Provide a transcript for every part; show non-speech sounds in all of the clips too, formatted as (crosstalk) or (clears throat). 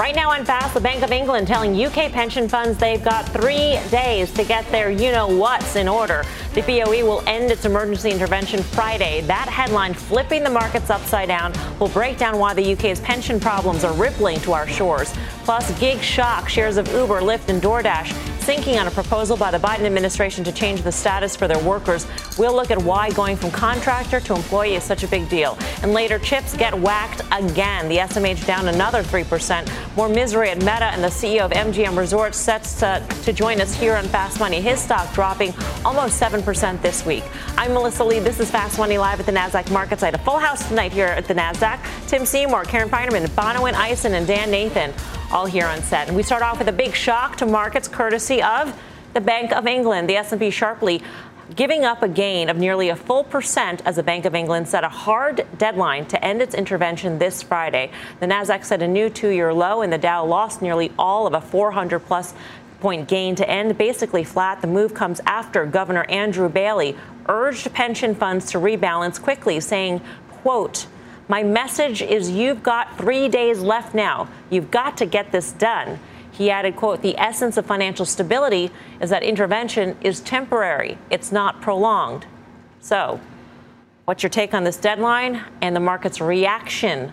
Right now on Fast, the Bank of England telling UK pension funds they've got three days to get their you know what's in order. The BOE will end its emergency intervention Friday. That headline flipping the markets upside down will break down why the UK's pension problems are rippling to our shores. Plus, gig shock shares of Uber, Lyft, and DoorDash sinking on a proposal by the Biden administration to change the status for their workers. We'll look at why going from contractor to employee is such a big deal. And later, chips get whacked again. The SMH down another 3%. More misery at Meta and the CEO of MGM Resorts sets to, to join us here on Fast Money. His stock dropping almost 7% this week. I'm Melissa Lee. This is Fast Money live at the NASDAQ market site. A full house tonight here at the NASDAQ. Tim Seymour, Karen Finerman, Bonawyn Eison, and Dan Nathan all here on set. And we start off with a big shock to markets courtesy of the Bank of England. The S&P sharply giving up a gain of nearly a full percent as the Bank of England set a hard deadline to end its intervention this Friday. The Nasdaq set a new 2-year low and the Dow lost nearly all of a 400 plus point gain to end basically flat. The move comes after Governor Andrew Bailey urged pension funds to rebalance quickly, saying, quote, my message is you've got three days left now. You've got to get this done. He added, quote, the essence of financial stability is that intervention is temporary. It's not prolonged. So, what's your take on this deadline and the market's reaction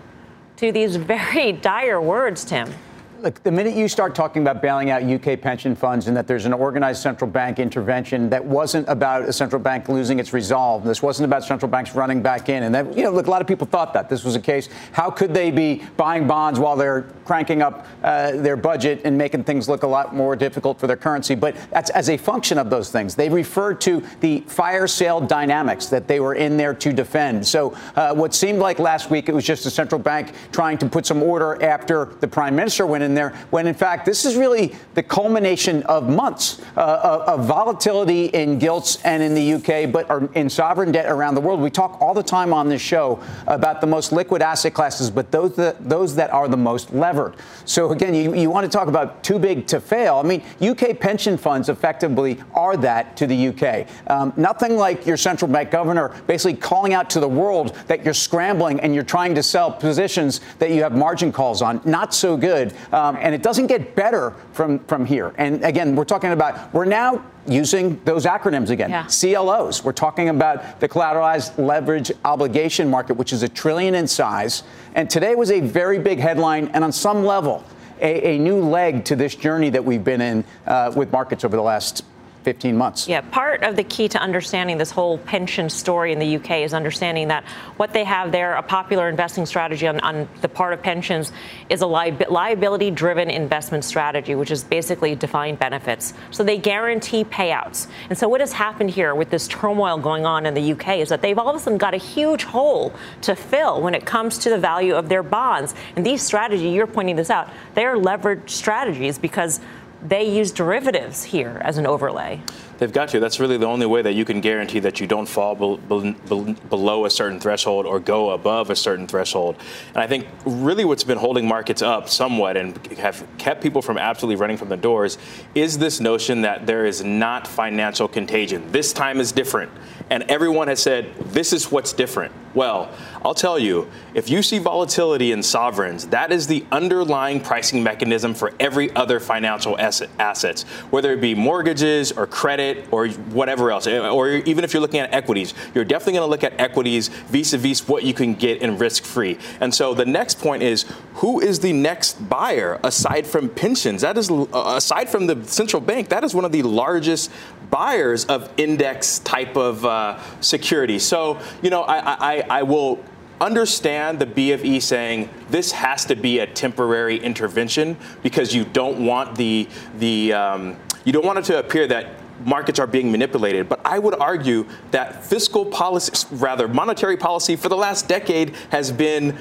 to these (laughs) very dire words, Tim? Look, the minute you start talking about bailing out UK pension funds and that there's an organized central bank intervention that wasn't about a central bank losing its resolve, this wasn't about central banks running back in, and that, you know, look, a lot of people thought that this was a case. How could they be buying bonds while they're cranking up uh, their budget and making things look a lot more difficult for their currency? But that's as a function of those things. They referred to the fire sale dynamics that they were in there to defend. So uh, what seemed like last week it was just a central bank trying to put some order after the prime minister went in there, when in fact this is really the culmination of months uh, of, volatility in gilts and in the UK, but in sovereign debt around the world. We talk all the time on this show about the most liquid asset classes, but those that, those that are the most levered. So again, you, you want to talk about too big to fail. I mean, UK pension funds effectively are that to the UK. Um, nothing like your central bank governor basically calling out to the world that you're scrambling and you're trying to sell positions that you have margin calls on. Not so good. Um, and it doesn't get better from, from here. And again, we're talking about, we're now using those acronyms again. Yeah. CLOs. We're talking about the collateralized leverage obligation market, which is a trillion in size. And today was a very big headline, and on some level, a, a new leg to this journey that we've been in uh, with markets over the last 15 months. Yeah, part of the key to understanding this whole pension story in the UK is understanding that what they have there, a popular investing strategy on, on the part of pensions, is a li- liability driven investment strategy, which is basically defined benefits. So they guarantee payouts. And so what has happened here with this turmoil going on in the UK is that they've all of a sudden got a huge hole to fill when it comes to the value of their bonds. And these strategies, you're pointing this out, they are leveraged strategies because they use derivatives here as an overlay. They've got to. That's really the only way that you can guarantee that you don't fall be- be- below a certain threshold or go above a certain threshold. And I think really what's been holding markets up somewhat and have kept people from absolutely running from the doors is this notion that there is not financial contagion. This time is different. And everyone has said, this is what's different. Well, I'll tell you, if you see volatility in sovereigns, that is the underlying pricing mechanism for every other financial asset, assets, whether it be mortgages or credit or whatever else, eh, or even if you're looking at equities, you're definitely going to look at equities vis-a-vis what you can get in risk-free. And so the next point is, who is the next buyer aside from pensions? That is, uh, aside from the central bank, that is one of the largest buyers of index type of uh, security. So, you know, I, I, I will understand the BOE saying this has to be a temporary intervention because you don't want the the um, you don't want it to appear that markets are being manipulated. But I would argue that fiscal policy, rather monetary policy, for the last decade has been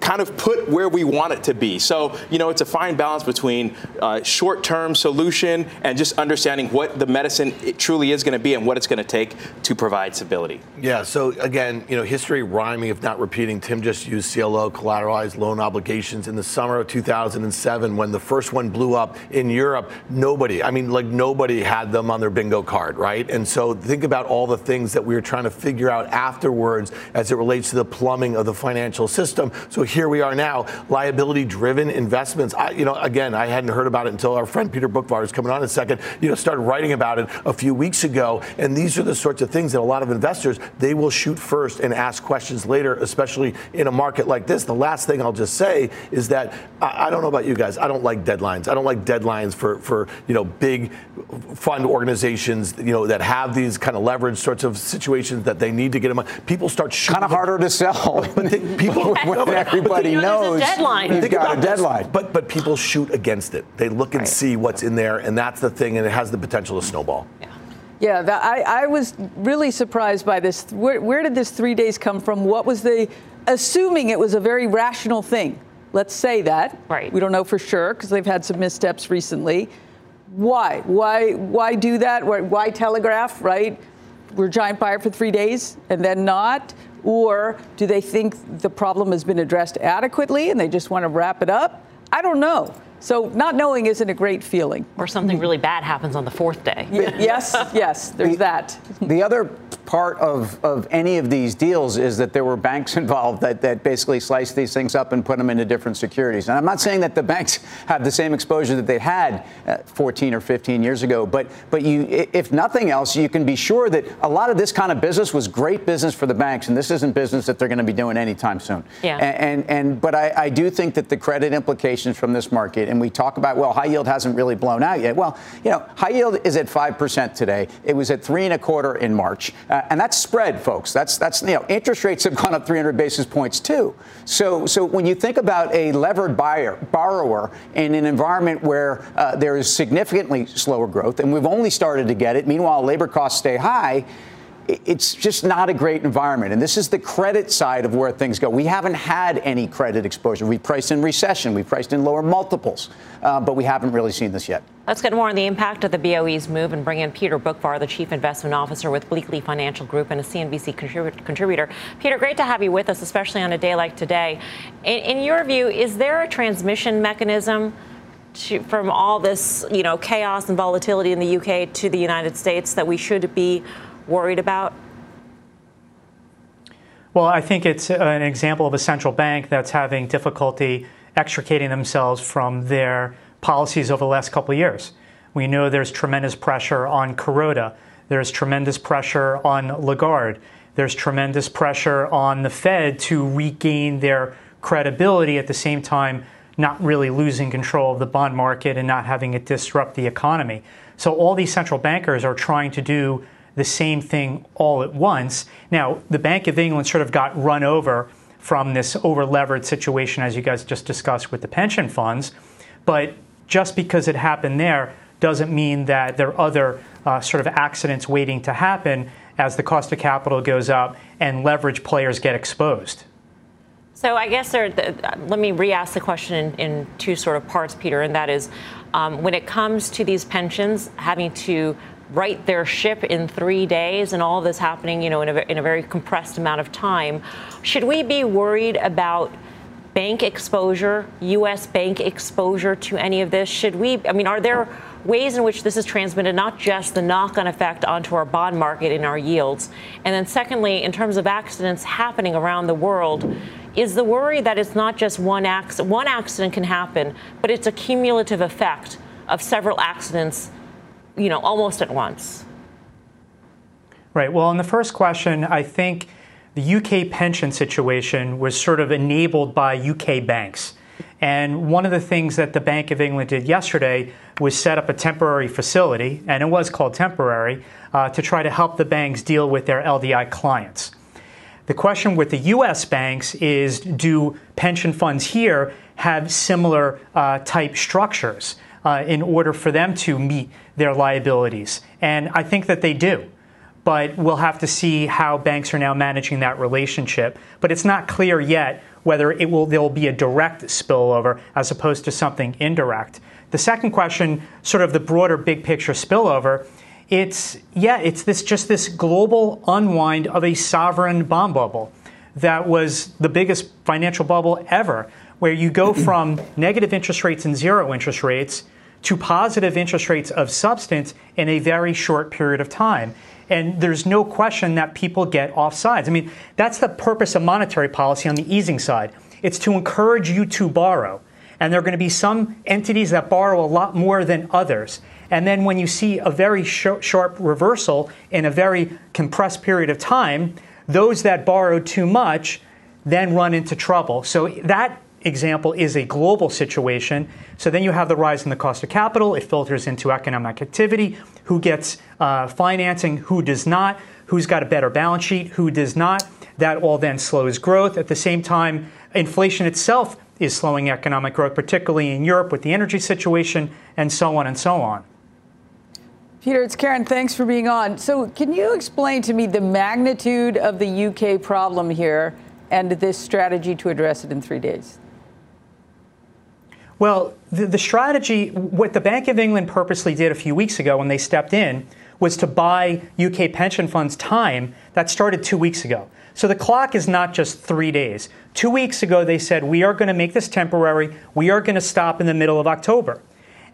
kind of put where we want it to be. So, you know, it's a fine balance between uh, short term solution and just understanding what the medicine truly is going to be and what it's going to take to provide stability. Yeah. So, again, you know, history rhyming, if not repeating. Tim just used CLO, collateralized loan obligations, in the summer of 2007 when the first one blew up in Europe. Nobody, I mean, like nobody had them on their bingo card, right? And so think about all the things that we were trying to figure out afterwards as it relates to the plumbing of the financial system. So here we are now, liability driven investments. I, you know, again, I hadn't heard about it until our friend Peter Boockvar is coming on in a second, you know, started writing about it a few weeks ago. And these are the sorts of things that a lot of investors, they will shoot first and ask questions later, especially in a market like this. The last thing I'll just say is that I, I don't know about you guys. I don't like deadlines. I don't like deadlines for, for, you know, big fund organizations, you know, that have these kind of leverage sorts of situations that they need to get them. People start shooting. Kind of harder to sell. (laughs) But they, people, (laughs) everybody you know, knows deadline. you've got a deadline. This, but but people shoot against it. They look and right. see what's in there, and that's the thing, and it has the potential to snowball. Yeah. Yeah, that, I, I was really surprised by this. Where, where did this three days come from? What was the, assuming it was a very rational thing? Let's say that. Right. We don't know for sure because they've had some missteps recently. Why? Why? Why do that? Why, why telegraph? Right? We're giant buyer for three days and then not. Or do they think the problem has been addressed adequately and they just want to wrap it up? I don't know. So not knowing isn't a great feeling. Or something really bad happens on the fourth day. yes, yes, there's the, that. The other part of, of any of these deals is that there were banks (laughs) involved that, that basically sliced these things up and put them into different securities. And I'm not saying that the banks (laughs) have the same exposure that they had uh, 14 or 15 years ago, but but you, if nothing else, you can be sure that a lot of this kind of business was great business for the banks, and this isn't business that they're going to be doing anytime soon. Yeah. And and, and but I, I do think that the credit implications from this market, and we talk about well, high yield hasn't really blown out yet. Well, you know, high yield is at five percent today. It was at three and a quarter in March. Uh, uh, and that's spread, folks. That's that's you know interest rates have gone up 300 basis points too. So so when you think about a levered buyer borrower in an environment where uh, there is significantly slower growth, and we've only started to get it. Meanwhile, labor costs stay high it's just not a great environment. And this is the credit side of where things go. We haven't had any credit exposure. We priced in recession, we priced in lower multiples, uh, but we haven't really seen this yet. Let's get more on the impact of the BOE's move and bring in Peter Boockvar, the Chief Investment Officer with Bleakley Financial Group and a CNBC contributor. Peter, great to have you with us, especially on a day like today. In, in your view, is there a transmission mechanism? To, from all this, you know, chaos and volatility in the UK to the United States that we should be worried about? Well, I think it's an example of a central bank that's having difficulty extricating themselves from their policies over the last couple of years. We know there's tremendous pressure on Kuroda. There's tremendous pressure on Lagarde. There's tremendous pressure on the Fed to regain their credibility at the same time not really losing control of the bond market and not having it disrupt the economy. So all these central bankers are trying to do the same thing all at once. Now, the Bank of England sort of got run over from this over levered situation, as you guys just discussed with the pension funds. But just because it happened there doesn't mean that there are other uh, sort of accidents waiting to happen as the cost of capital goes up and leverage players get exposed. So I guess there, let me re-ask the question in, in, two sort of parts, Peter, and that is, um, when it comes to these pensions having to right their ship in three days and all this happening, you know, in a, in a very compressed amount of time. Should we be worried about bank exposure, U.S. bank exposure to any of this? Should we, I mean, are there ways in which this is transmitted, not just the knock on effect onto our bond market and our yields? And then, secondly, in terms of accidents happening around the world, is the worry that it's not just one accident? One accident can happen, but it's a cumulative effect of several accidents you know, almost at once? Right. Well, in the first question, I think the UK pension situation was sort of enabled by UK banks. And one of the things that the Bank of England did yesterday was set up a temporary facility, and it was called temporary, uh, to try to help the banks deal with their LDI clients. The question with the US banks is do pension funds here have similar uh, type structures? Uh, in order for them to meet their liabilities. And I think that they do. but we'll have to see how banks are now managing that relationship. But it's not clear yet whether it will there will be a direct spillover as opposed to something indirect. The second question, sort of the broader big picture spillover, it's yeah, it's this just this global unwind of a sovereign bond bubble that was the biggest financial bubble ever, where you go from (clears throat) negative interest rates and zero interest rates to positive interest rates of substance in a very short period of time. And there's no question that people get off sides. I mean, that's the purpose of monetary policy on the easing side. It's to encourage you to borrow. And there are going to be some entities that borrow a lot more than others. And then when you see a very sh- sharp reversal in a very compressed period of time, those that borrow too much then run into trouble. So that example is a global situation. So then you have the rise in the cost of capital. It filters into economic activity. Who gets uh, financing? Who does not? Who's got a better balance sheet? Who does not? That all then slows growth. At the same time, inflation itself is slowing economic growth, particularly in Europe with the energy situation and so on and so on. Peter, it's Karen. Thanks for being on. So, can you explain to me the magnitude of the UK problem here and this strategy to address it in three days? Well, the, the, strategy, what the Bank of England purposely did a few weeks ago when they stepped in, was to buy UK pension funds time that started two weeks ago. So the clock is not just three days. Two weeks ago, they said, we are going to make this temporary. We are going to stop in the middle of October.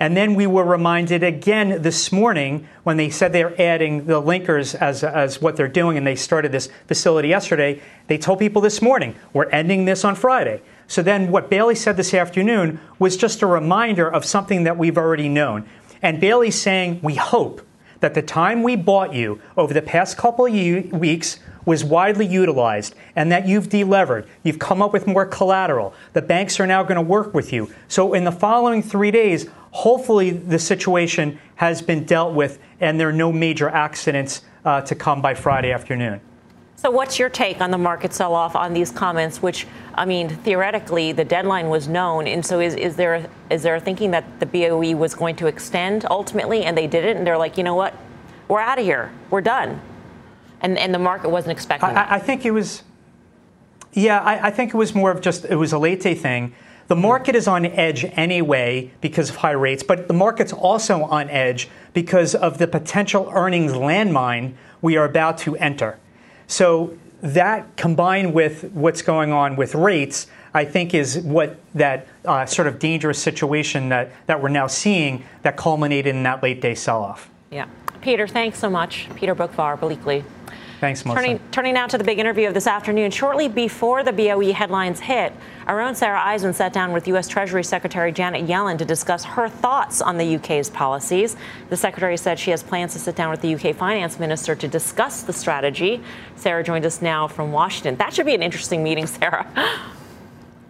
And then we were reminded again this morning when they said they're adding the linkers as, as what they're doing, and they started this facility yesterday. They told people this morning, we're ending this on Friday. So then what Bailey said this afternoon was just a reminder of something that we've already known. And Bailey's saying, we hope that the time we bought you over the past couple of weeks was widely utilized and that you've delevered. You've come up with more collateral. The banks are now going to work with you. So in the following three days, hopefully the situation has been dealt with and there are no major accidents uh, to come by Friday afternoon. So, what's your take on the market sell off on these comments, which, I mean, theoretically, the deadline was known. And so, is, is, there, a, there a thinking that the BOE was going to extend ultimately and they didn't? And they're like, you know what? We're out of here. We're done. And, and the market wasn't expecting I, that. I think it was, yeah, I, I think it was more of just, it was a late day thing. The market is on edge anyway because of high rates, but the market's also on edge because of the potential earnings landmine we are about to enter. So that combined with what's going on with rates, I think is what that uh, sort of dangerous situation that, that we're now seeing that culminated in that late day sell off. Yeah. Peter, thanks so much. Peter Boockvar, Bleakley. Thanks, Melissa. Turning, turning now to the big interview of this afternoon. Shortly before the BOE headlines hit, our own Sarah Eisen sat down with U.S. Treasury Secretary Janet Yellen to discuss her thoughts on the UK's policies. The secretary said she has plans to sit down with the UK finance minister to discuss the strategy. Sarah joins us now from Washington. That should be an interesting meeting, Sarah.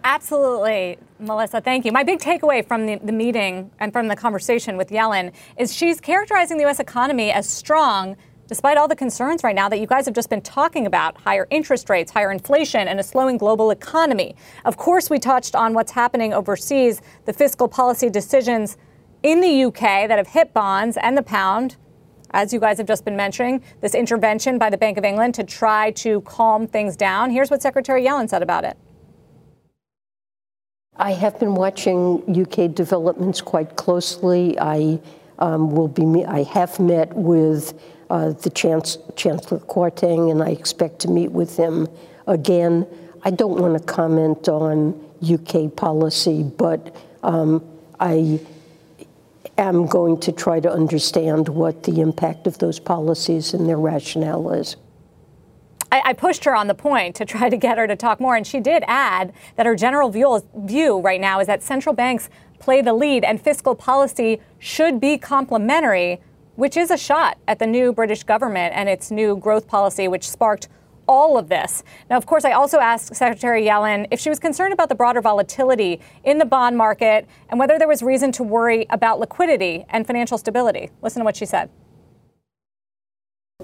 Absolutely, Melissa. Thank you. My big takeaway from the, the, meeting and from the conversation with Yellen is she's characterizing the U.S. economy as strong despite all the concerns right now that you guys have just been talking about higher interest rates, higher inflation, and a slowing global economy. Of course, we touched on what's happening overseas, the fiscal policy decisions in the UK that have hit bonds and the pound. As you guys have just been mentioning, this intervention by the Bank of England to try to calm things down. Here's what Secretary Yellen said about it. I have been watching UK developments quite closely. I um, will be. I have met with uh, the Chance, Chancellor Kwarteng, and I expect to meet with him again. I don't want to comment on UK policy, but um, I am going to try to understand what the impact of those policies and their rationale is. I, pushed her on the point to try to get her to talk more, and she did add that her general view right now is that central banks play the lead and fiscal policy should be complementary which is a shot at the new British government and its new growth policy, which sparked all of this. Now, of course, I also asked Secretary Yellen if she was concerned about the broader volatility in the bond market and whether there was reason to worry about liquidity and financial stability. Listen to what she said.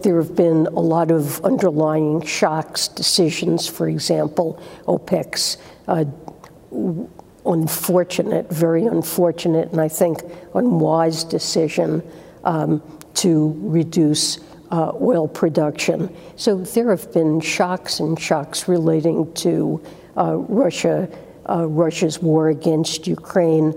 There have been a lot of underlying shocks, decisions, for example, OPEC's uh, unfortunate, very unfortunate, and I think unwise decision um, to reduce uh, oil production. So there have been shocks and shocks relating to uh, Russia, uh, Russia's war against Ukraine,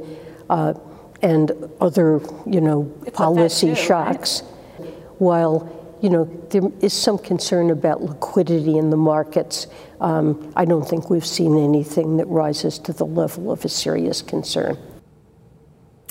uh, and other, you know, policy too, shocks. Right? While you know, there is some concern about liquidity in the markets. Um, I don't think we've seen anything that rises to the level of a serious concern.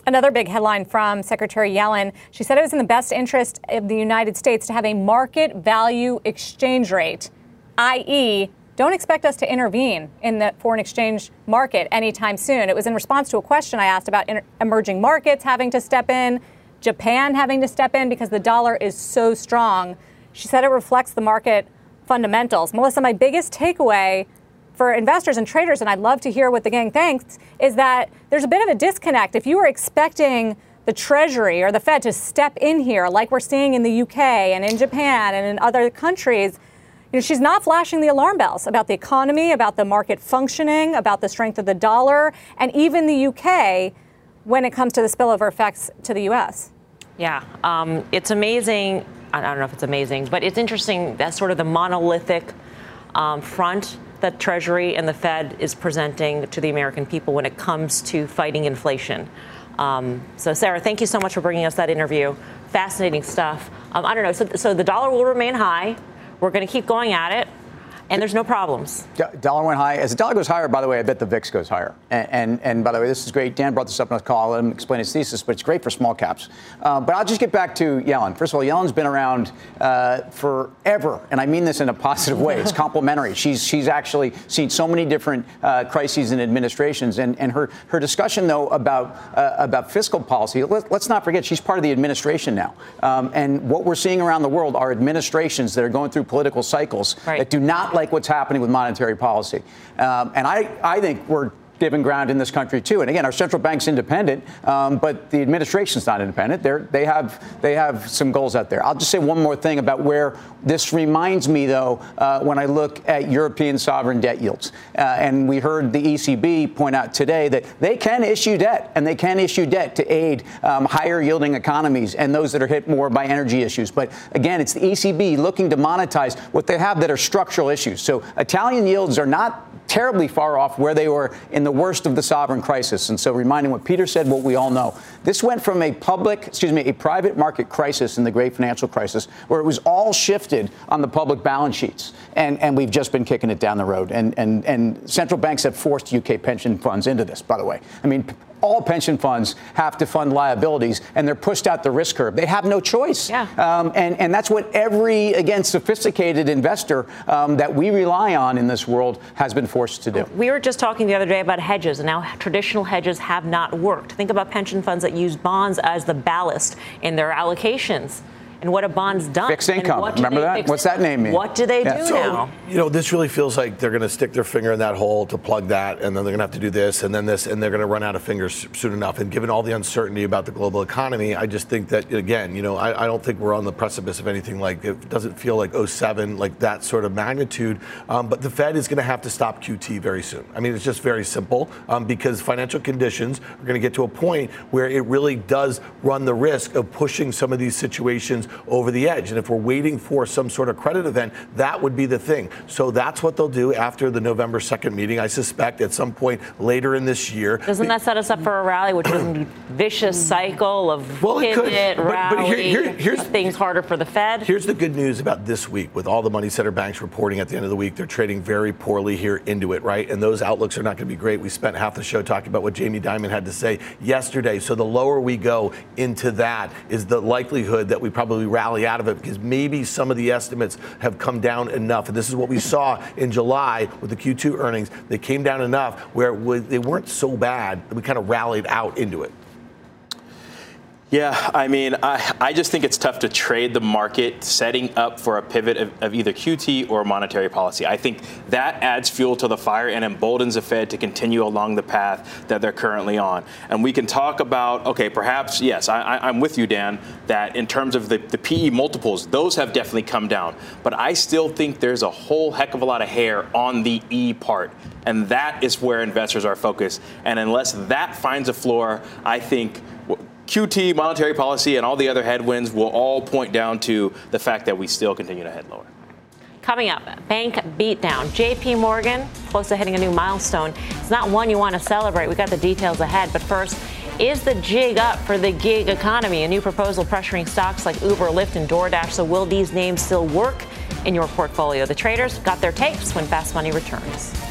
Another big headline from Secretary Yellen. She said it was in the best interest of the United States to have a market value exchange rate, i.e., don't expect us to intervene in the foreign exchange market anytime soon. It was in response to a question I asked about emerging markets having to step in, Japan having to step in because the dollar is so strong. She said it reflects the market fundamentals. Melissa, my biggest takeaway for investors and traders, and I'd love to hear what the gang thinks, is that there's a bit of a disconnect. If you were expecting the Treasury or the Fed to step in here, like we're seeing in the UK and in Japan and in other countries, you know, she's not flashing the alarm bells about the economy, about the market functioning, about the strength of the dollar, and even the UK when it comes to the spillover effects to the US. Yeah, um, it's amazing. I don't know if it's amazing, but it's interesting that sort of the monolithic um, front that Treasury and the Fed is presenting to the American people when it comes to fighting inflation. Um, so, Sarah, thank you so much for bringing us that interview. Fascinating stuff. Um, I don't know. So, so the dollar will remain high. We're going to keep going at it and there's no problems. dollar went high. As the dollar goes higher, by the way, I bet the VIX goes higher. And, and, and by the way, this is great. Dan brought this up in a call. I'll let him explain his thesis, but it's great for small caps. Uh, but I'll just get back to Yellen. First of all, Yellen's been around uh, forever, and I mean this in a positive way. It's (laughs) complimentary. She's she's actually seen so many different uh, crises and administrations, and, and her her discussion though about uh, about fiscal policy. Let, us not forget she's part of the administration now, um, and what we're seeing around the world are administrations that are going through political cycles right. that do not like what's happening with monetary policy. Um, and I, I think we're given ground in this country too. And again, our central bank's independent, um, but the administration's not independent. They're, they have they have some goals out there. I'll just say one more thing about where this reminds me, though, uh, when I look at European sovereign debt yields. Uh, and we heard the ECB point out today that they can issue debt, and they can issue debt to aid um, higher yielding economies and those that are hit more by energy issues. But again, it's the ECB looking to monetize what they have that are structural issues. So Italian yields are not terribly far off where they were in the worst of the sovereign crisis. And so, reminding what Peter said, what we all know. This went from a public, excuse me, a private market crisis in the great financial crisis, where it was all shifted on the public balance sheets. And, and we've just been kicking it down the road. And, and, and central banks have forced UK pension funds into this, by the way. I mean, all pension funds have to fund liabilities, and they're pushed out the risk curve. They have no choice. Yeah. Um, and, and that's what every, again, sophisticated investor um, that we rely on in this world has been forced to do. We were just talking the other day about hedges, and now traditional hedges have not worked. Think about pension funds that use bonds as the ballast in their allocations and what a bond's done. Fixed income. Remember that? What's that name mean? What do they yeah. do so, now? You know, this really feels like they're going to stick their finger in that hole to plug that, and then they're going to have to do this, and then this, and they're going to run out of fingers soon enough. And given all the uncertainty about the global economy, I just think that, again, you know, I, I don't think we're on the precipice of anything like it doesn't feel like 07, like that sort of magnitude. Um, but the Fed is going to have to stop QT very soon. I mean, it's just very simple um, because financial conditions are going to get to a point where it really does run the risk of pushing some of these situations over the edge. And if we're waiting for some sort of credit event, that would be the thing. So that's what they'll do after the November 2nd meeting, I suspect, at some point later in this year. Doesn't that set us up for a rally, which is a vicious cycle of well, pivot, could. rally, but, but here, here, here's, things harder for the Fed? Here's the good news about this week with all the money center banks reporting at the end of the week. They're trading very poorly here into it, right? And those outlooks are not going to be great. We spent half the show talking about what Jamie Dimon had to say yesterday. So the lower we go into that is the likelihood that we probably rally out of it because maybe some of the estimates have come down enough. And this is what we saw in July with the Q2 earnings. They came down enough where they weren't so bad that we kind of rallied out into it. Yeah, I mean, I, I just think it's tough to trade the market setting up for a pivot of, of, either QT or monetary policy. I think that adds fuel to the fire and emboldens the Fed to continue along the path that they're currently on. And we can talk about, okay, perhaps, yes, I, am with you, Dan, that in terms of the, the PE multiples, those have definitely come down. But I still think there's a whole heck of a lot of hair on the E part. And that is where investors are focused. And unless that finds a floor, I think QT, monetary policy, and all the other headwinds will all point down to the fact that we still continue to head lower. Coming up, bank beatdown. JP Morgan close to hitting a new milestone. It's not one you want to celebrate. We got the details ahead. But first, is the jig up for the gig economy? A new proposal pressuring stocks like Uber, Lyft, and DoorDash. So will these names still work in your portfolio? The traders got their takes when Fast Money returns.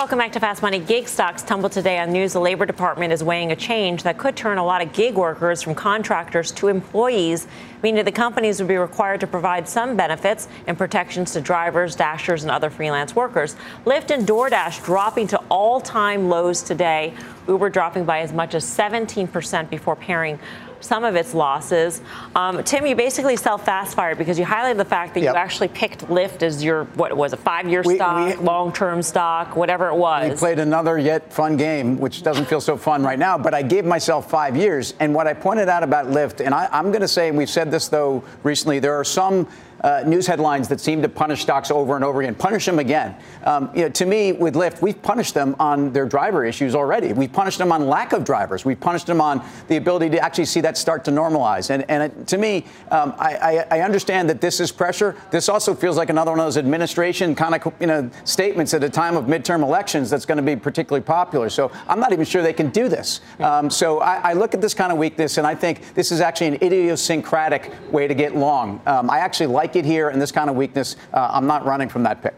Welcome back to Fast Money. Gig stocks tumbled today on news. The Labor Department is weighing a change that could turn a lot of gig workers from contractors to employees, meaning the companies would be required to provide some benefits and protections to drivers, dashers, and other freelance workers. Lyft and DoorDash dropping to all time lows today. Uber dropping by as much as 17% before paring some of its losses. Um, Tim, you basically sell fast fire because you highlighted the fact that yep. you actually picked Lyft as your what was a five-year stock, long-term stock, whatever it was. We played another yet fun game, which doesn't feel so fun right now. But I gave myself five years, and what I pointed out about Lyft, and I, I'm going to say, and we've said this though recently, there are some uh, news headlines that seem to punish stocks over and over again. Punish them again. Um, you know, to me, with Lyft, we've punished them on their driver issues already. We've punished them on lack of drivers. We've punished them on the ability to actually see that start to normalize. And, and it, to me, um, I, I, I, understand that this is pressure. This also feels like another one of those administration kind of you know statements at a time of midterm elections that's going to be particularly popular. So I'm not even sure they can do this. Um, so I, I, look at this kind of weakness, and I think this is actually an idiosyncratic way to get long. Um, I actually like like it here and this kind of weakness, uh, I'm not running from that pick.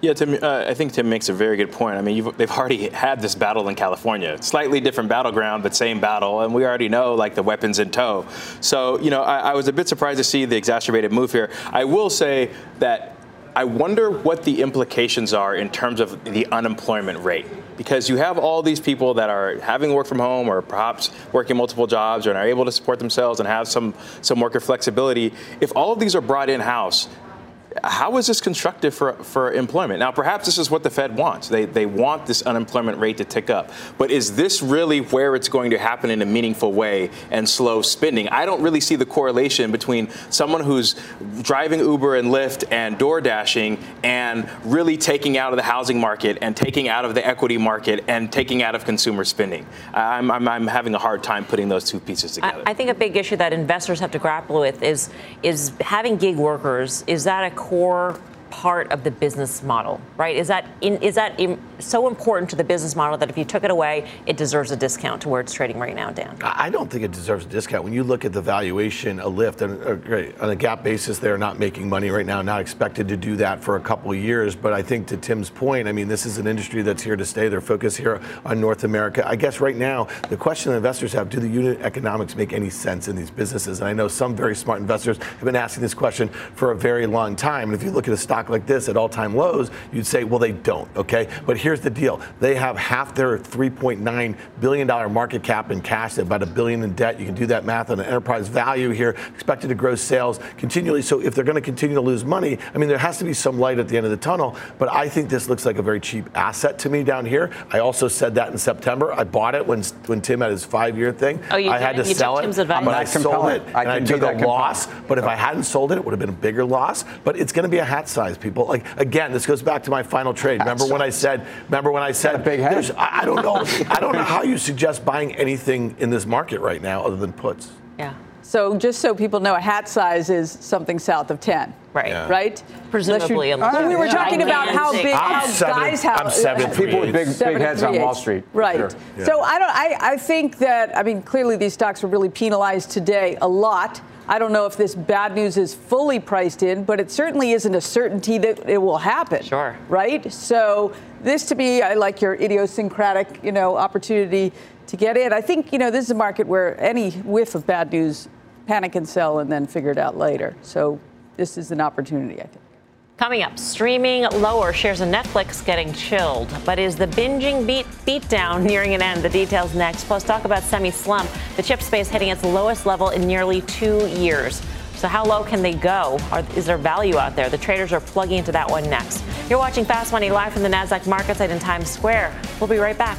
Yeah, Tim, uh, I think Tim makes a very good point. I mean, they've already had this battle in California. Slightly different battleground, but same battle. And we already know, like, the weapons in tow. So, you know, I, I was a bit surprised to see the exacerbated move here. I will say that I wonder what the implications are in terms of the unemployment rate. Because you have all these people that are having work from home or perhaps working multiple jobs and are able to support themselves and have some, some worker flexibility. If all of these are brought in house, how is this constructive for, for employment? Now, perhaps this is what the Fed wants. They, they want this unemployment rate to tick up. But is this really where it's going to happen in a meaningful way and slow spending? I don't really see the correlation between someone who's driving Uber and Lyft and door dashing and really taking out of the housing market and taking out of the equity market and taking out of consumer spending. I'm, I'm, I'm having a hard time putting those two pieces together. I, I think a big issue that investors have to grapple with is, is having gig workers. Is that a core part of the business model, right? Is that in, is that in, so important to the business model that if you took it away, it deserves a discount to where it's trading right now, Dan? I don't think it deserves a discount. When you look at the valuation, a Lyft and uh, on a GAAP basis, they're not making money right now, not expected to do that for a couple of years. But I think to Tim's point, I mean, this is an industry that's here to stay. They're focused here on North America. I guess right now, the question investors have: Do the unit economics make any sense in these businesses? And I know some very smart investors have been asking this question for a very long time. And if you look at a stock like this at all-time lows, you'd say, well, they don't. Okay, but here's the deal: they have half their 3.9 billion dollar market cap in cash, about a billion in debt. You can do that math on an enterprise value here, expected to grow sales continually. So if they're going to continue to lose money, I mean, there has to be some light at the end of the tunnel. But I think this looks like a very cheap asset to me down here. I also said that in September. I bought it when when Tim had his five-year thing. Oh, you I had to you sell it, but I sold it, I and I took a loss. But if I hadn't sold it, it would have been a bigger loss. But it's going to be a hat size, people. Like again, this goes back to my final trade. Remember when I said? Remember when I said? Big head. I, I don't know. (laughs) I don't know how you suggest buying anything in this market right now other than puts. Yeah. So just so people know, a hat size is something south of 10. Right. Yeah. Right? Presumably. Unless you, we were talking about how big, I'm how seven, guys have. I'm seven People with big, big heads on Wall Street. Right. Sure. Yeah. So I don't. I, I think that. I mean, clearly these stocks were really penalized today a lot. I don't know if this bad news is fully priced in, but it certainly isn't a certainty that it will happen. Sure. Right? So this to me, I like your idiosyncratic, you know, opportunity to get in. I think, you know, this is a market where any whiff of bad news, panic and sell and then figure it out later. So this is an opportunity, I think. Coming up, streaming lower, shares of Netflix getting chilled. But is the binging beat beatdown nearing an end? The details next. Plus, talk about semi slump. The chip space hitting its lowest level in nearly two years. So, how low can they go? Are, is there value out there? The traders are plugging into that one next. You're watching Fast Money live from the NASDAQ market site in Times Square. We'll be right back.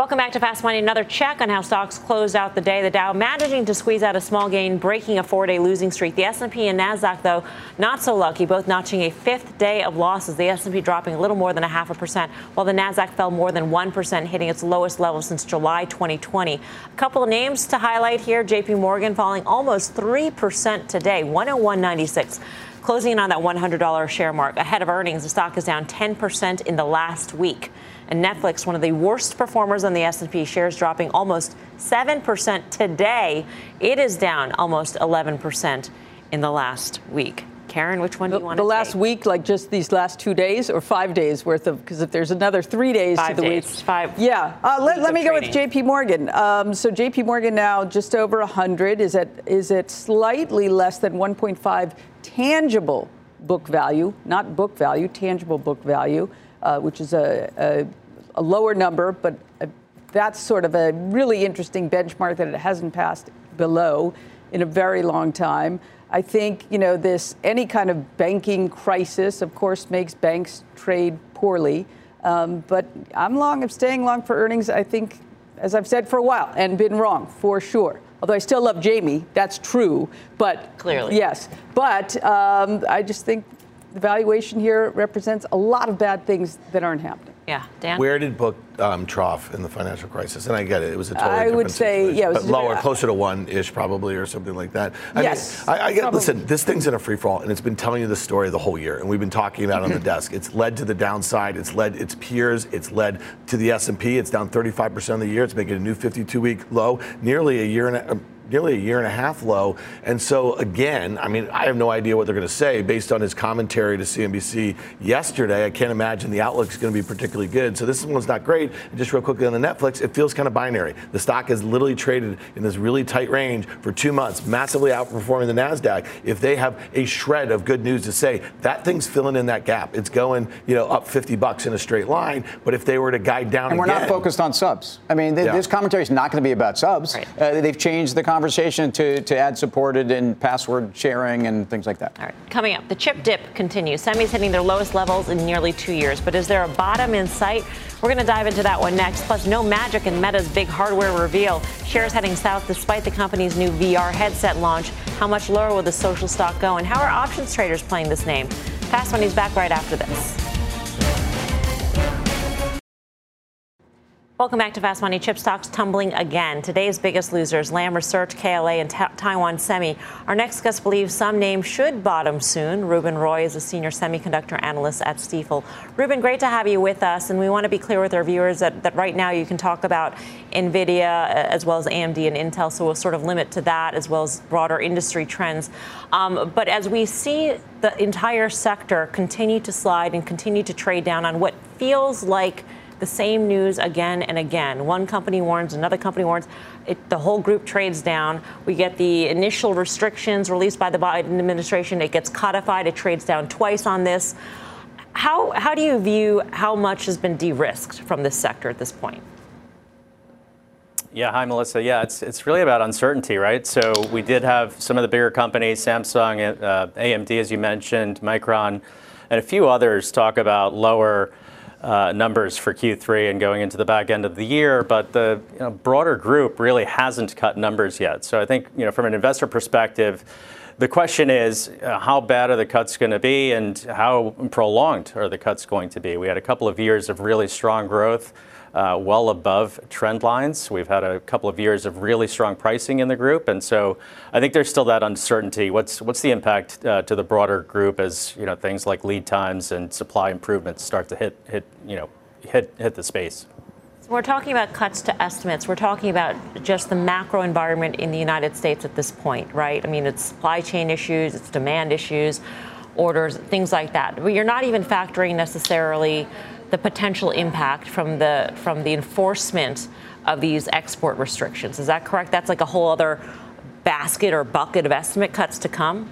Welcome back to Fast Money. Another check on how stocks closed out the day. The Dow managing to squeeze out a small gain, breaking a four-day losing streak. The S&P and Nasdaq, though, not so lucky, both notching a fifth day of losses. The S&P dropping a little more than a half a percent, while the Nasdaq fell more than one percent, hitting its lowest level since July 2020. A couple of names to highlight here: J.P. Morgan falling almost three percent today, 101.96 closing in on that $100 share mark. Ahead of earnings, the stock is down 10% in the last week. And Netflix, one of the worst performers on the S&P, shares dropping almost 7% today. It is down almost 11% in the last week. Karen, which one do you want the to The last take? week, like just these last two days, or five days worth of? Because if there's another three days Five to the days, week, five Yeah, uh, let, let me go with. J.P. Morgan. Um, so J.P. Morgan now just over 100 is at is at slightly less than 1.5 tangible book value, not book value, tangible book value, uh, which is a, a, a lower number, but uh that's sort of a really interesting benchmark that it hasn't passed below in a very long time. I think you know this any kind of banking crisis, of course, makes banks trade poorly. Um, but I'm long. I'm staying long for earnings. I think, as I've said for a while, and been wrong for sure. Although I still love Jamie, that's true. But Clearly. yes. But um, I just think the valuation here represents a lot of bad things that aren't happening. Yeah, Dan. Where did book um, trough in the financial crisis? And I get it; it was a totally I would say, situation, yeah, it was but a lower, different- closer to one-ish, probably, or something like that. I Yes, mean, I, I get. probably. Listen, this thing's in a free fall, and it's been telling you the story the whole year, and we've been talking about it on the desk. It's led to the downside. It's led its peers. It's led to the S and P. It's down 35 percent of the year. It's making a new 52-week low, nearly a year and a. Nearly a year and a half low. And so, again, I mean, I have no idea what they're going to say based on his commentary to CNBC yesterday. I can't imagine the outlook is going to be particularly good. So, this one's not great. And just real quickly on the Netflix, it feels kind of binary. The stock has literally traded in this really tight range for two months, massively outperforming the NASDAQ. If they have a shred of good news to say, that thing's filling in that gap. It's going, you know, up 50 bucks in a straight line. But if they were to guide down And we're again, not focused on subs. I mean, th- Yeah. this commentary is not going to be about subs. Right. Uh, they've changed the conversation to, to ad supported and password sharing and things like that. All right, coming up, the chip dip continues. Semis hitting their lowest levels in nearly two years. But is there a bottom in sight? We're going to dive into that one next. Plus, no magic in Meta's big hardware reveal. Shares heading south despite the company's new VR headset launch. How much lower will the social stock go? And how are options traders playing this name? Fast Money's back right after this. Welcome back to Fast Money. Chip stocks tumbling again. Today's biggest losers, Lam Research, KLA, and Ta- Taiwan Semi. Our next guest believes some names should bottom soon. Ruben Roy is a senior semiconductor analyst at Stifel. Ruben, great to have you with us. And we want to be clear with our viewers that, that right now you can talk about NVIDIA uh, as well as AMD and Intel. So we'll sort of limit to that as well as broader industry trends. Um, but as we see the entire sector continue to slide and continue to trade down on what feels like the same news again and again. One company warns, another company warns. It, the whole group trades down. We get the initial restrictions released by the Biden administration. It gets codified. It trades down twice on this. How, how do you view how much has been de risked from this sector at this point? Yeah, hi, Melissa. Yeah, it's, it's really about uncertainty, right? So we did have some of the bigger companies, Samsung, uh, AMD, as you mentioned, Micron, and a few others talk about lower numbers for Q3 and going into the back end of the year, but the you know, broader group really hasn't cut numbers yet. So I think, you know, from an investor perspective, the question is uh, how bad are the cuts going to be and how prolonged are the cuts going to be? We had a couple of years of really strong growth uh, well above trend lines. We've had a couple of years of really strong pricing in the group, and so I think there's still that uncertainty. What's what's the impact uh, to the broader group as you know things like lead times and supply improvements start to hit hit you know hit hit the space. We're talking about cuts to estimates. We're talking about just the macro environment in the United States at this point, right? I mean, it's supply chain issues, it's demand issues, orders, things like that. But you're not even factoring necessarily the potential impact from the from the enforcement of these export restrictions. Is that correct? That's like a whole other basket or bucket of estimate cuts to come.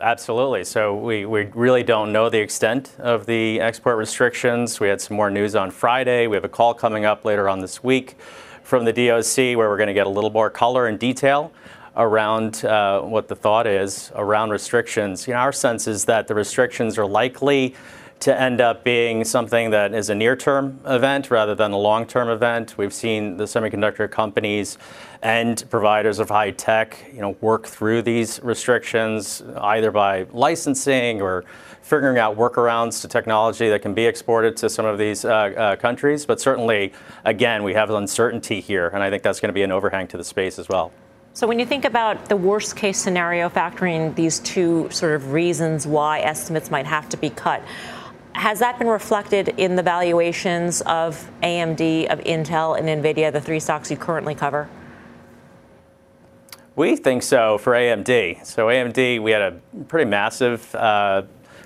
Absolutely. So we, we really don't know the extent of the export restrictions. We had some more news on Friday. We have a call coming up later on this week from the DOC where we're going to get a little more color and detail around uh, what the thought is around restrictions. You know, our sense is that the restrictions are likely to end up being something that is a near term event rather than a long term event. We've seen the semiconductor companies and providers of high tech you know, work through these restrictions either by licensing or figuring out workarounds to technology that can be exported to some of these uh, uh, countries. But certainly, again, we have uncertainty here, and I think that's going to be an overhang to the space as well. So, when you think about the worst case scenario, factoring these two sort of reasons why estimates might have to be cut, has that been reflected in the valuations of AMD, of Intel, and NVIDIA, the three stocks you currently cover? We think so for AMD. So, AMD, we had a pretty massive uh,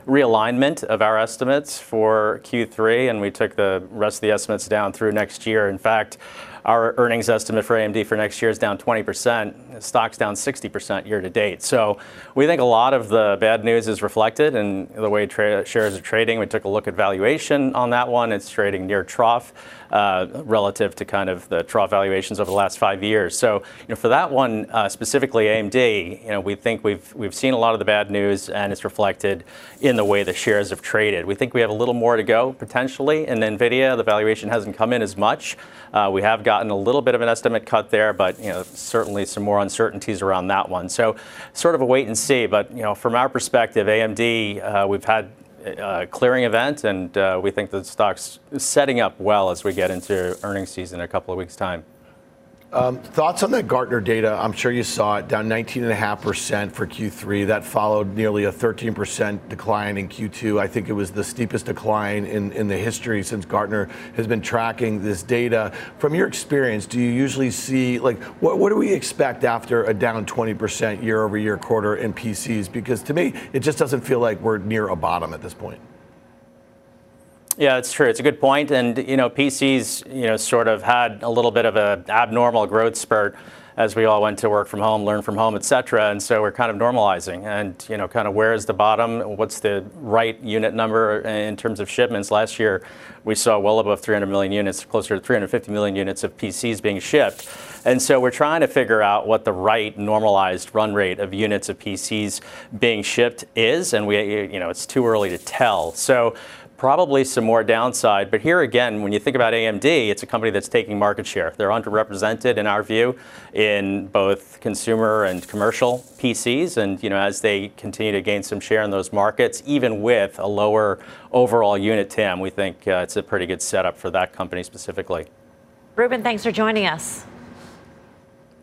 realignment of our estimates for Q3, and we took the rest of the estimates down through next year. In fact, our earnings estimate for AMD for next year is down 20%. Stock's down 60% year to date. So we think a lot of the bad news is reflected in the way tra- shares are trading. We took a look at valuation on that one. It's trading near trough uh, relative to kind of the trough valuations over the last five years. So you know, for that one uh, specifically, AMD, you know, we think we've we've seen a lot of the bad news, and it's reflected in the way the shares have traded. We think we have a little more to go potentially in Nvidia. The valuation hasn't come in as much. Uh, we have gotten a little bit of an estimate cut there, but you know, certainly some more uncertainties around that one. So, sort of a wait and see. But you know, from our perspective, AMD, uh, we've had a clearing event, and uh, we think the stock's setting up well as we get into earnings season in a couple of weeks' time. Um, thoughts on that Gartner data? I'm sure you saw it down 19.5% for Q3. That followed nearly a 13% decline in Q2. I think it was the steepest decline in, in the history since Gartner has been tracking this data. From your experience, do you usually see, like, what, what do we expect after a down 20% year over year quarter in PCs? Because to me, it just doesn't feel like we're near a bottom at this point. Yeah, it's true. It's a good point. And, you know, PCs, you know, sort of had a little bit of an abnormal growth spurt as we all went to work from home, learn from home, et cetera. And so we're kind of normalizing and, you know, kind of where is the bottom? What's the right unit number in terms of shipments? Last year, we saw well above 300 million units, closer to 350 million units of PCs being shipped. And so we're trying to figure out what the right normalized run rate of units of PCs being shipped is. And we, you know, it's too early to tell. So probably some more downside. But here again, when you think about AMD, it's a company that's taking market share. They're underrepresented in our view in both consumer and commercial PCs. And you know, as they continue to gain some share in those markets, even with a lower overall unit TAM, we think uh, it's a pretty good setup for that company specifically. Ruben, thanks for joining us.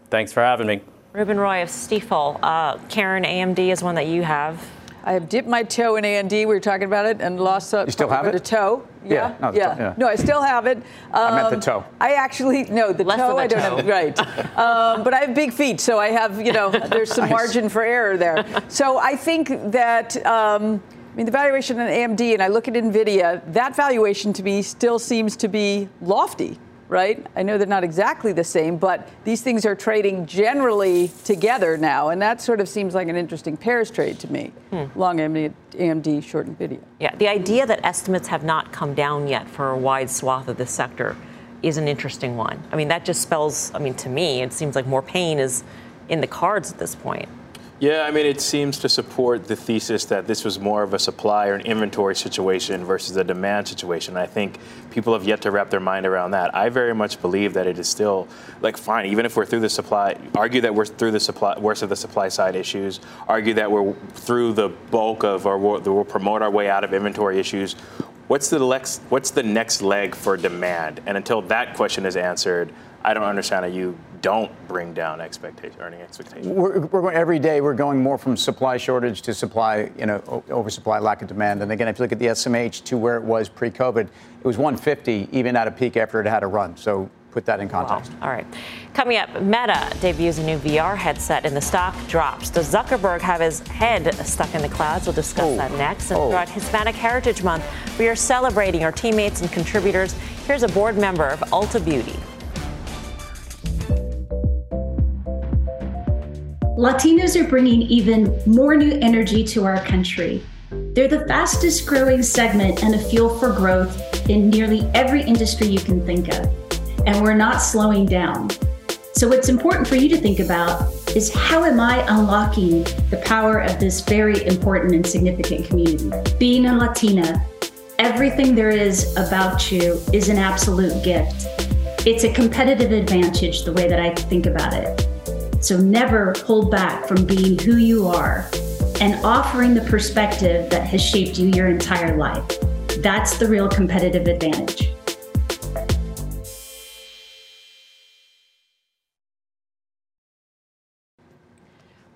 Thanks for having me. Ruben Roy of Stifel. Uh, Karen, AMD is one that you have. I have dipped my toe in AMD. We were talking about it and lost a, you still have it? a toe. Yeah, yeah. No, yeah. Toe, yeah. No, I still have it. Um, I meant the um, toe. I actually no the Less toe. I don't toe. have right, (laughs) um, but I have big feet, so I have you know (laughs) there's some nice. margin for error there. So I think that. Um, mean, the valuation on AMD, and I look at NVIDIA, that valuation to me still seems to be lofty, right? I know they're not exactly the same, but these things are trading generally together now, and that sort of seems like an interesting pairs trade to me. Hmm. Long AMD, AMD, short NVIDIA. Yeah, the idea that estimates have not come down yet for a wide swath of this sector is an interesting one. I mean, that just spells, I mean, to me, it seems like more pain is in the cards at this point. Yeah, I mean, it seems to support the thesis that this was more of a supply or an inventory situation versus a demand situation. I think people have yet to wrap their mind around that. I very much believe that it is still like fine, even if we're through the supply. Argue that we're through the supply worst of the supply side issues. Argue that we're through the bulk of, or we'll, we'll promote our way out of inventory issues. What's the next? What's the next leg for demand? And until that question is answered, I don't understand how you don't bring down expectation, earning expectations. We're, we're going every day. We're going more from supply shortage to supply, you know, oversupply, lack of demand. And again, if you look at the SMH to where it was pre-COVID, it was 150 even at a peak after it had a run. So put that in context. Wow. All right. Coming up, Meta debuts a new VR headset and the stock drops. Does Zuckerberg have his head stuck in the clouds? We'll discuss oh. that next. And oh. throughout Hispanic Heritage Month, we are celebrating our teammates and contributors. Here's a board member of Ulta Beauty. Latinos are bringing even more new energy to our country. They're the fastest growing segment and a fuel for growth in nearly every industry you can think of. And we're not slowing down. So, what's important for you to think about is how am I unlocking the power of this very important and significant community? Being a Latina, everything there is about you is an absolute gift. It's a competitive advantage, the way that I think about it. So never hold back from being who you are and offering the perspective that has shaped you your entire life. That's the real competitive advantage.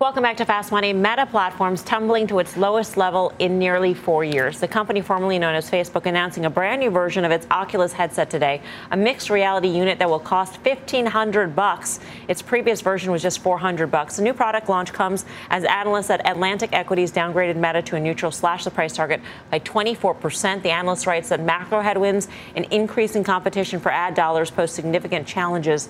Welcome back to Fast Money. Meta Platforms tumbling to its lowest level in nearly four years. The company formerly known as Facebook announcing a brand new version of its Oculus headset today, a mixed reality unit that will cost 1500 bucks. Its previous version was just 400 bucks. The new product launch comes as analysts at Atlantic Equities downgraded Meta to a neutral slash the price target by 24%. The analyst writes that macro headwinds and increasing competition for ad dollars pose significant challenges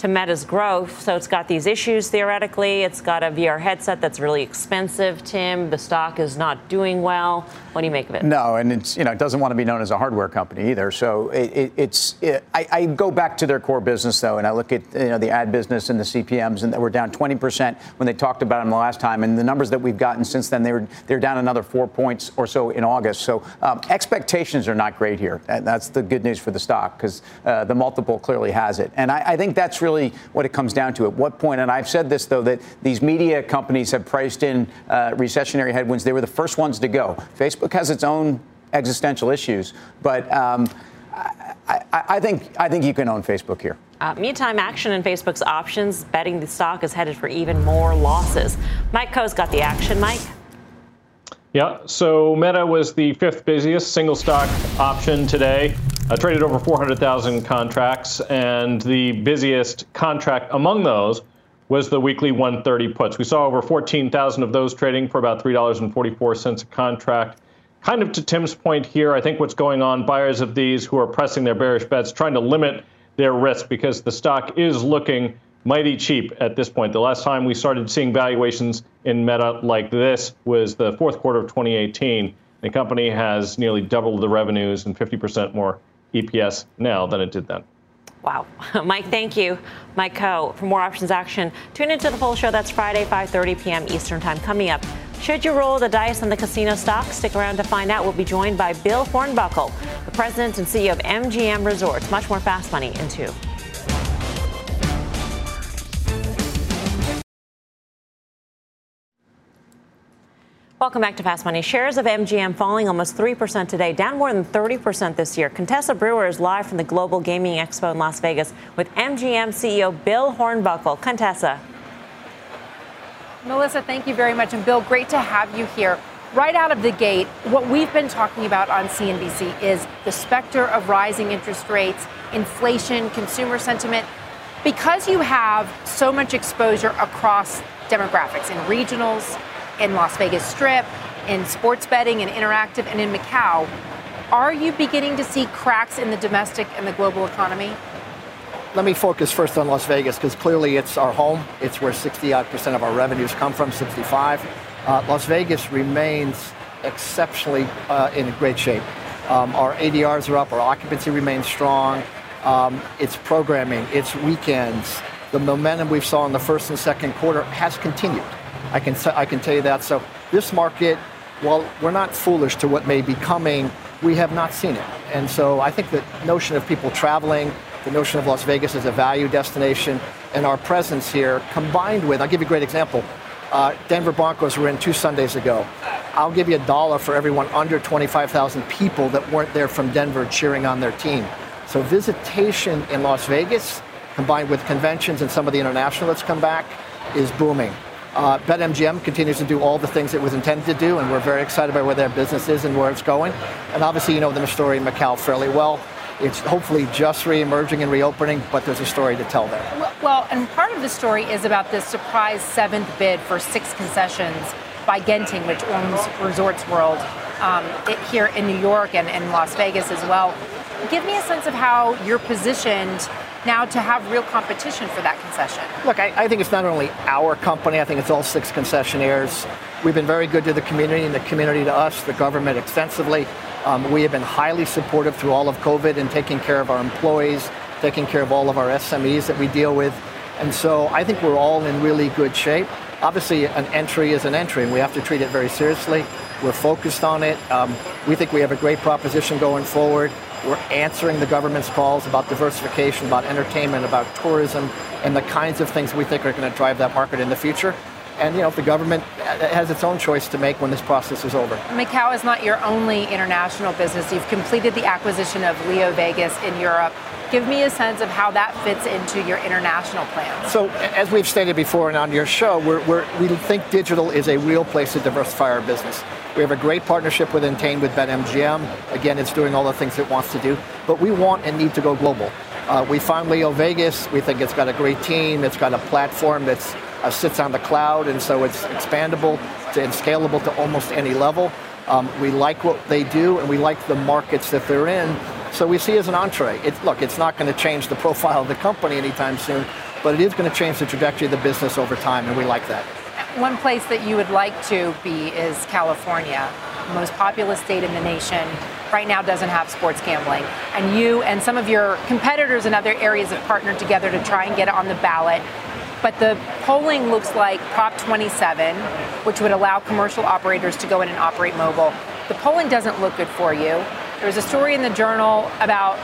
to Meta's growth. So it's got these issues theoretically. It's got a VR headset that's really expensive, Tim. The stock is not doing well. What do you make of it? No, and it's you know it doesn't want to be known as a hardware company either. So it, it, it's it, I, I, go back to their core business though, and I look at you know the ad business and the CPMS, and we're down 20 percent when they talked about them the last time, and the numbers that we've gotten since then they were they're down another four points or so in August. So um, expectations are not great here, and that's the good news for the stock because uh, the multiple clearly has it, and I, I think that's really what it comes down to. At what point, and I've said this though, that these media companies have priced in uh, recessionary headwinds. They were the first ones to go. Facebook Facebook has its own existential issues, but um, I, I, I, think I think you can own Facebook here. Uh, meantime, action in Facebook's options, betting the stock is headed for even more losses. Mike Khouw's got the action. Mike. Yeah, so Meta was the fifth busiest single stock option today, uh, traded over 400,000 contracts, and the busiest contract among those was the weekly 130 puts. We saw over 14,000 of those trading for about $3.44 a contract kind of to Tim's point here, I think what's going on, buyers of these who are pressing their bearish bets, trying to limit their risk because the stock is looking mighty cheap at this point. The last time we started seeing valuations in Meta like this was the fourth quarter of 2018. The company has nearly doubled the revenues and 50% more EPS now than it did then. Wow. (laughs) Mike, thank you. Mike Khouw. For more options action, tune into the full show. That's Friday, 5.30 p.m. Eastern Time. Coming up, should you roll the dice on the casino stock? Stick around to find out. We'll be joined by Bill Hornbuckle, the president and CEO of MGM Resorts. Much more fast money in two. Welcome back to Fast Money. Shares of MGM falling almost 3% today, down more than 30% this year. Contessa Brewer is live from the Global Gaming Expo in Las Vegas with MGM CEO Bill Hornbuckle. Contessa. Melissa, thank you very much. And Bill, great to have you here. Right out of the gate, what we've been talking about on CNBC is the specter of rising interest rates, inflation, consumer sentiment. Because you have so much exposure across demographics in regionals, in Las Vegas Strip, in sports betting and interactive and in Macau. Are you beginning to see cracks in the domestic and the global economy? Let me focus first on Las Vegas because clearly it's our home. It's where 60 odd percent of our revenues come from, 65. Uh, Las Vegas remains exceptionally uh, in great shape. Um, our ADRs are up, our occupancy remains strong. Um, it's programming, it's weekends. The momentum we saw in the first and second quarter has continued. I can, I can tell you that. So this market, while we're not foolish to what may be coming, we have not seen it. And so I think the notion of people traveling, the notion of Las Vegas as a value destination, and our presence here, combined with, I'll give you a great example. Uh, Denver Broncos were in two Sundays ago. I'll give you a dollar for everyone under 25,000 people that weren't there from Denver cheering on their team. So visitation in Las Vegas, combined with conventions and some of the international that's come back, is booming. Uh, BetMGM continues to do all the things it was intended to do, and we're very excited by where their business is and where it's going. And obviously, you know the story in Macau fairly well. It's hopefully just re-emerging and reopening, but there's a story to tell there. Well, and part of the story is about this surprise seventh bid for six concessions by Genting, which owns Resorts World um, here in New York and, and Las Vegas as well. Give me a sense of how you're positioned now to have real competition for that concession. Look, I, I, think it's not only our company, I think it's all six concessionaires. We've been very good to the community and the community to us, the government extensively. Um, we have been highly supportive through all of COVID and taking care of our employees, taking care of all of our SMEs that we deal with. And so I think we're all in really good shape. Obviously, an entry is an entry, and we have to treat it very seriously. We're focused on it. Um, we think we have a great proposition going forward. We're answering the government's calls about diversification, about entertainment, about tourism, and the kinds of things we think are going to drive that market in the future. And you know, the government has its own choice to make when this process is over. Macau is not your only international business. You've completed the acquisition of Leo Vegas in Europe. Give me a sense of how that fits into your international plans. So, as we've stated before and on your show, we're, we're, we think digital is a real place to diversify our business. We have a great partnership with Entain with BetMGM. Again, it's doing all the things it wants to do, but we want and need to go global. Uh, we found Leo Vegas. We think it's got a great team. It's got a platform that uh, sits on the cloud, and so it's expandable and scalable to almost any level. Um, we like what they do, and we like the markets that they're in. So we see as an entree. It, look, it's not going to change the profile of the company anytime soon, but it is going to change the trajectory of the business over time, and we like that. One place that you would like to be is California, most populous state in the nation. Right now doesn't have sports gambling. And you and some of your competitors in other areas have partnered together to try and get it on the ballot. But the polling looks like Prop 27, which would allow commercial operators to go in and operate mobile. The polling doesn't look good for you. There's a story in the journal about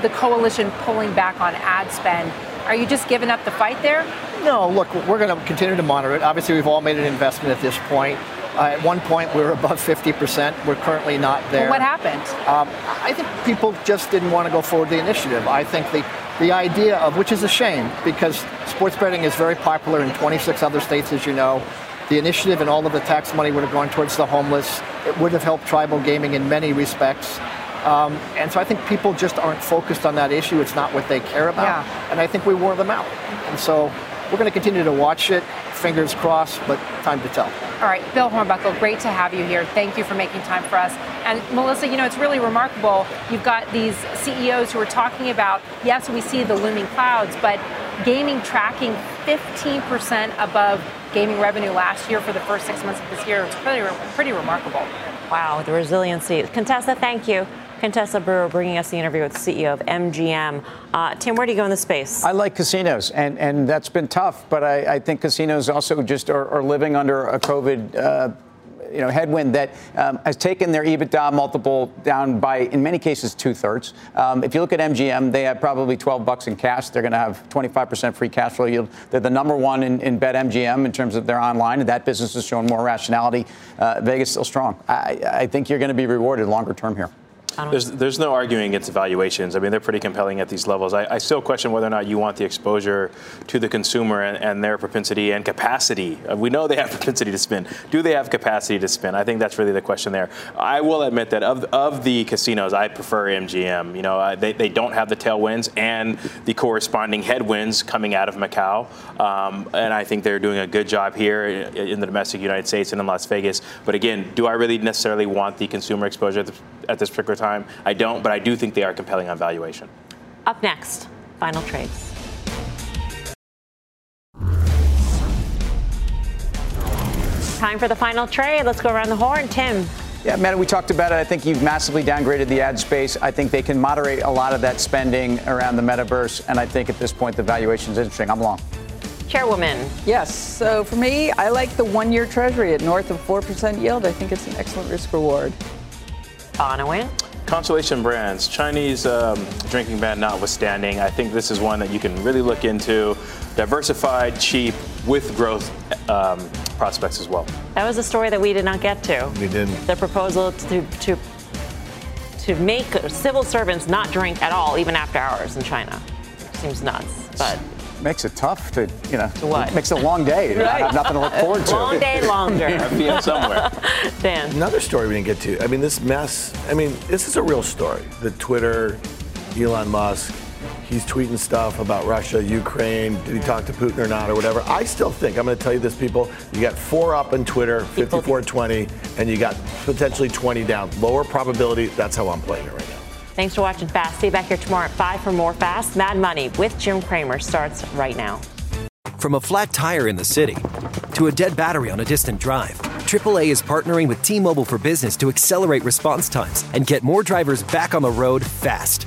the coalition pulling back on ad spend. Are you just giving up the fight there? No, look, we're going to continue to monitor it. Obviously, we've all made an investment at this point. Uh, at one point, we were above 50%. We're currently not there. Well, what happened? Um, I think people just didn't want to go forward the initiative. I think the, the idea of, which is a shame, because sports betting is very popular in 26 other states, as you know. The initiative and all of the tax money would have gone towards the homeless. It would have helped tribal gaming in many respects. Um, and so I think people just aren't focused on that issue. It's not what they care about. Yeah. And I think we wore them out. And so we're going to continue to watch it, fingers crossed, but time to tell. All right, Bill Hornbuckle, great to have you here. Thank you for making time for us. And Melissa, you know, it's really remarkable. You've got these CEOs who are talking about, yes, we see the looming clouds, but gaming tracking 15% above gaming revenue last year for the first six months of this year. It's pretty, pretty remarkable. Wow, the resiliency. Contessa, thank you. Contessa Brewer bringing us the interview with the CEO of MGM. Uh, Tim, where do you go in the space? I like casinos, and, and that's been tough, but I, I think casinos also just are, are living under a COVID. Uh, you know, headwind that um, has taken their EBITDA multiple down by, in many cases, two thirds. Um, if you look at MGM, they have probably 12 bucks in cash. They're going to have 25% free cash flow yield. They're the number one in, in bet MGM in terms of their online, and that business has shown more rationality. Uh, Vegas still strong. I, I think you're going to be rewarded longer term here. There's, there's no arguing against valuations. I mean, they're pretty compelling at these levels. I, I still question whether or not you want the exposure to the consumer and, and, their propensity and capacity. Uh, we know they have (laughs) propensity to spend. Do they have capacity to spend? I think that's really the question there. I will admit that of, of the casinos, I prefer MGM. You know, they, they don't have the tailwinds and the corresponding headwinds coming out of Macau. Um, and I think they're doing a good job here in the domestic United States and in Las Vegas. But again, do I really necessarily want the consumer exposure at, at this particular time? time. I don't, but I do think they are compelling on valuation. Up next, final trades. Time for the final trade. Let's go around the horn. Tim. Yeah, Matt, we talked about it. I think you've massively downgraded the ad space. I think they can moderate a lot of that spending around the metaverse, and I think at this point the valuation is interesting. I'm long. Chairwoman. Yes. So for me, I like the one year treasury at north of 4% yield. I think it's an excellent risk reward. Bonawyn. Constellation Brands, Chinese um, drinking ban notwithstanding, I think this is one that you can really look into. Diversified, cheap, with growth um, prospects as well. That was a story that we did not get to. We didn't. The proposal to to to make civil servants not drink at all, even after hours in China, seems nuts. But makes it tough to, you know, what? makes it a long day. (laughs) right. have nothing to look forward to. Long day longer. i somewhere. (laughs) Dan. Another story we didn't get to. I mean, this mess, I mean, this is a real story. The Twitter, Elon Musk, he's tweeting stuff about Russia, Ukraine. Did he talk to Putin or not, or whatever? I still think, I'm going to tell you this, people, you got four up in Twitter, 54 20, and you got potentially 20 down. Lower probability. That's how I'm playing it right now. Thanks for watching Fast. See you back here tomorrow at 5 for more Fast. Mad Money with Jim Cramer starts right now. From a flat tire in the city to a dead battery on a distant drive, AAA is partnering with T Mobile for Business to accelerate response times and get more drivers back on the road fast.